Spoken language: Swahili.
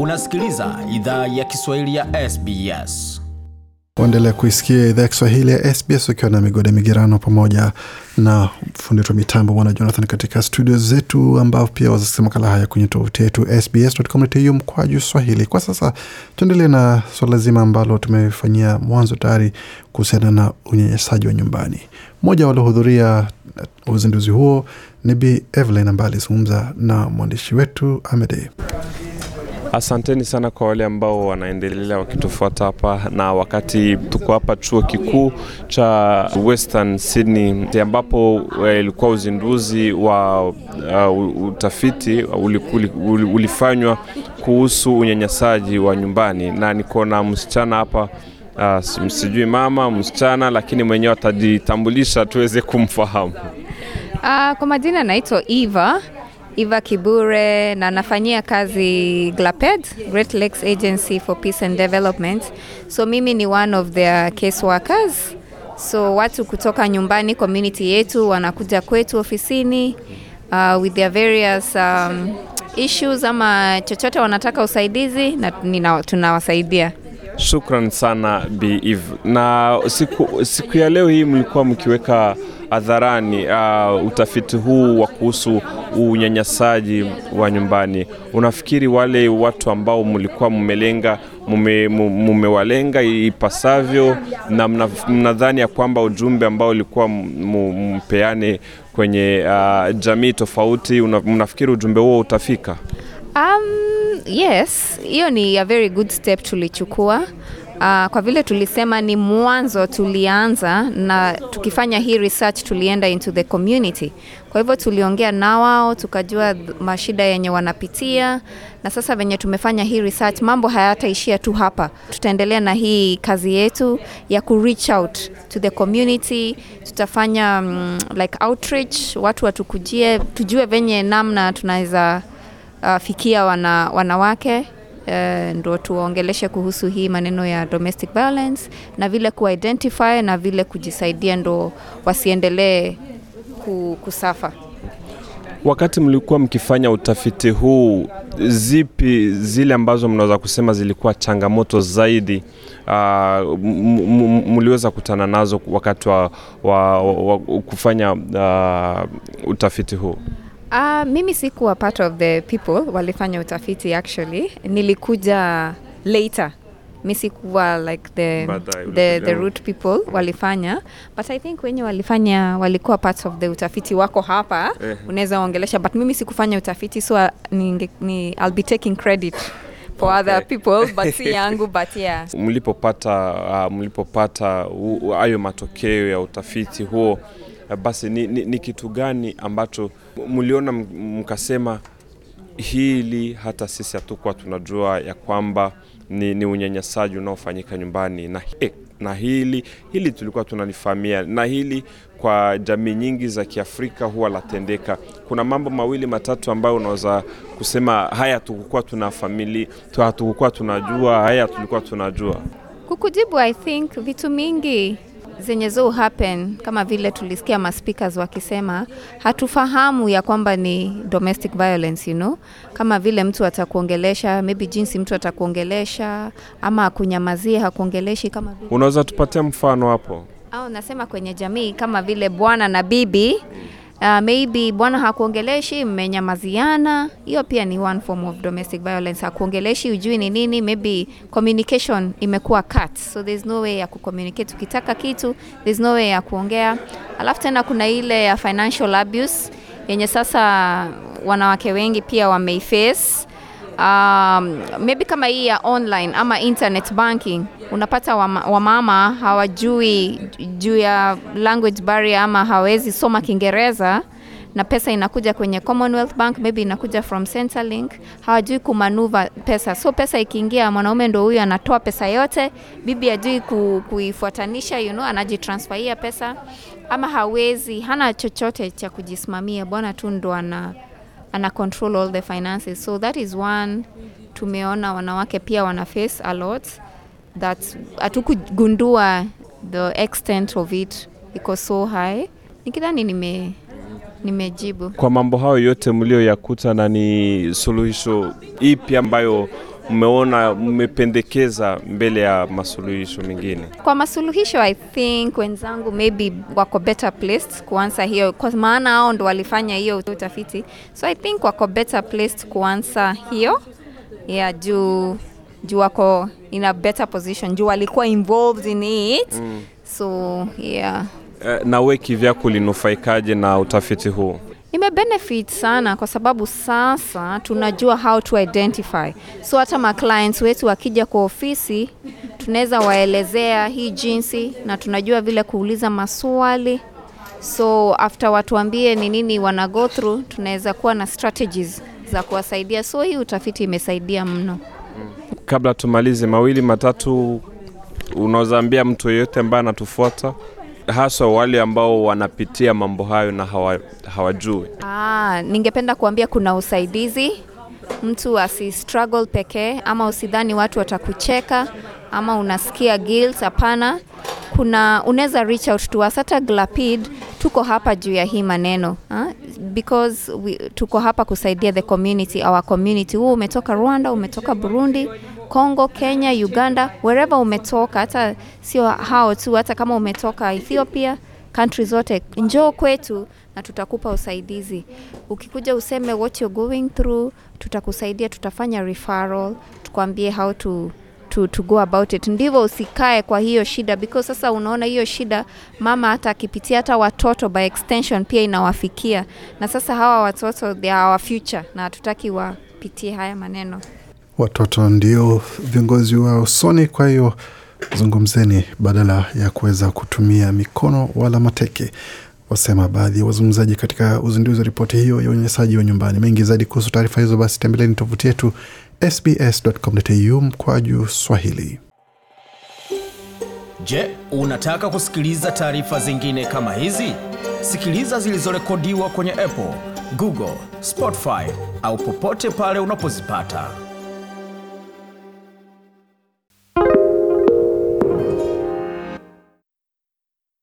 Unasikiliza idhaa ya Kiswahili ya SBS. Waendelea kuisikia idhaa ya Kiswahili ya SBS ukiwa na migode migerano pamoja na fundi wetu mitambo Bwana Jonathan katika studio zetu, ambao pia wazasikia makala haya kwenye tovuti yetu sbs.com.au mkwaju swahili. Kwa sasa tuendelee na swala zima ambalo tumefanyia mwanzo tayari kuhusiana na unyanyasaji wa nyumbani. Mmoja waliohudhuria uzinduzi huo ni Bi Evelyn ambaye alizungumza na mwandishi wetu Amede. Asanteni sana kwa wale ambao wanaendelea wakitufuata hapa, na wakati tuko hapa chuo kikuu cha Western Sydney ambapo ilikuwa uzinduzi wa uh, utafiti uli, uli, uli, ulifanywa kuhusu unyanyasaji wa nyumbani, na niko na msichana hapa uh, sijui mama msichana, lakini mwenyewe atajitambulisha tuweze kumfahamu. Uh, kwa majina naitwa Eva Eva Kibure na nafanyia kazi GLAPED, Great Lakes Agency for Peace and Development. So mimi ni one of their case workers. So watu kutoka nyumbani community yetu wanakuja kwetu ofisini uh, with their various um, issues ama chochote wanataka usaidizi na tunawasaidia. Shukran sana Bi Eve. Na siku, siku ya leo hii mlikuwa mkiweka hadharani uh, utafiti huu wa kuhusu unyanyasaji wa nyumbani. Unafikiri wale watu ambao mlikuwa mmelenga mumewalenga mume ipasavyo, na mnadhani ya kwamba ujumbe ambao ulikuwa mpeane kwenye uh, jamii tofauti, mnafikiri ujumbe huo utafika? Um, yes, hiyo ni a very good step tulichukua. Uh, kwa vile tulisema ni mwanzo tulianza na tukifanya hii research tulienda into the community. Kwa hivyo tuliongea na wao tukajua mashida yenye wanapitia, na sasa venye tumefanya hii research, mambo hayataishia tu hapa. Tutaendelea na hii kazi yetu ya ku reach out to the community. Tutafanya um, like outreach, watu watukujie, tujue venye namna tunaweza uh, fikia wana, wanawake uh, ndo tuwaongeleshe kuhusu hii maneno ya domestic violence na vile kuidentify na vile kujisaidia ndo wasiendelee kusafa. Wakati mlikuwa mkifanya utafiti huu, zipi zile ambazo mnaweza kusema zilikuwa changamoto zaidi uh, mliweza kutana nazo wakati wa, wa, wa, wa kufanya uh, utafiti huu? Uh, mimi sikuwa part of the people walifanya utafiti actually. Nilikuja later. Mi sikuwa like the, the, the root people walifanya but I think wenye walifanya walikuwa part of the utafiti wako hapa unaweza ongelesha but mimi sikufanya utafiti so ni, ni, I'll be taking credit for okay. other people but si yangu but yeah. Mlipopata uh, mlipopata hayo matokeo ya utafiti huo basi ni, ni, ni kitu gani ambacho mliona mkasema hili hata sisi hatukuwa tunajua ya kwamba ni, ni unyanyasaji unaofanyika nyumbani na, he, na hili hili tulikuwa tunalifahamia na hili kwa jamii nyingi za Kiafrika huwa latendeka. Kuna mambo mawili matatu ambayo unaweza kusema haya tukukuwa tuna famili hatukukuwa tunajua, haya tulikuwa tunajua. Kukujibu, I think vitu mingi zenye zo happen kama vile tulisikia maspeakers wakisema, hatufahamu ya kwamba ni domestic violence you know? Kama vile mtu atakuongelesha maybe jinsi mtu atakuongelesha ama akunyamazie hakuongeleshi kama vile. Unaweza tupatia mfano hapo? Au nasema kwenye jamii kama vile bwana na bibi Uh, maybe bwana hakuongeleshi, mmenyamaziana, hiyo pia ni one form of domestic violence. Hakuongeleshi, ujui ni nini, maybe communication imekuwa cut, so there's no way ya kucommunicate. Ukitaka kitu there's no way ya kuongea. Alafu tena kuna ile ya financial abuse yenye sasa wanawake wengi pia wameiface. Um, maybe kama hii ya online ama internet banking unapata wamama wa hawajui juu ya language barrier ama hawezi soma Kiingereza na pesa inakuja kwenye Commonwealth Bank, maybe inakuja from Centrelink, hawajui kumanuva pesa. So pesa ikiingia, mwanaume ndo huyu anatoa pesa yote, bibi hajui ku, kuifuatanisha you know, anajitransferia pesa ama hawezi, hana chochote cha kujisimamia, bwana tu ndo ana ana control all the finances. So that is one tumeona wanawake pia wana face a lot that hatukugundua the extent of it iko so high. Nikidhani nime nimejibu. Kwa mambo hayo yote mlioyakuta, na ni suluhisho ipi ambayo mmeona mmependekeza mbele ya masuluhisho mengine? Kwa masuluhisho I think wenzangu maybe wako better placed kuansa hiyo, kwa maana hao ndo walifanya hiyo utafiti, so I think wako better placed kuansa hiyo yeah, juu juu wako in a better position juu walikuwa involved in it mm. so yeah Eh, na we kivyako ulinufaikaje na utafiti huu? Imebenefit sana kwa sababu sasa tunajua how to identify. So hata maclients wetu wakija kwa ofisi tunaweza waelezea hii jinsi na tunajua vile kuuliza maswali. So after watuambie ni nini wana go through tunaweza kuwa na strategies za kuwasaidia. So hii utafiti imesaidia mno. Kabla tumalize, mawili matatu unaweza ambia mtu yeyote ambaye anatufuata, haswa wale ambao wanapitia mambo hayo na hawa, hawajui Ah, ningependa kuambia kuna usaidizi, mtu asi struggle pekee, ama usidhani watu watakucheka ama unasikia guilt. Hapana, kuna unaweza reach out to us. Hata Glapid tuko hapa juu ya hii maneno ha? because we, tuko hapa kusaidia the community, our community. Huu umetoka Rwanda, umetoka Burundi, Congo, Kenya, Uganda, wherever umetoka, hata sio hao tu, hata kama umetoka Ethiopia country zote njoo kwetu na tutakupa usaidizi. Ukikuja useme what you're going through tutakusaidia tutafanya referral tukwambie how to to, to go about it. Ndivyo usikae kwa hiyo shida because sasa unaona hiyo shida mama hata akipitia hata watoto by extension pia inawafikia. Na sasa hawa watoto they are our future na hatutaki wapitie haya maneno Watoto ndio viongozi wa usoni, kwa hiyo zungumzeni badala ya kuweza kutumia mikono wala mateke, wasema baadhi ya wazungumzaji katika uzinduzi wa ripoti hiyo ya unyanyasaji wa nyumbani. Mengi zaidi kuhusu taarifa hizo, basi tembeleni tovuti yetu sbs.com.au mkwaju Swahili. Je, unataka kusikiliza taarifa zingine kama hizi? Sikiliza zilizorekodiwa kwenye Apple, Google, Spotify au popote pale unapozipata.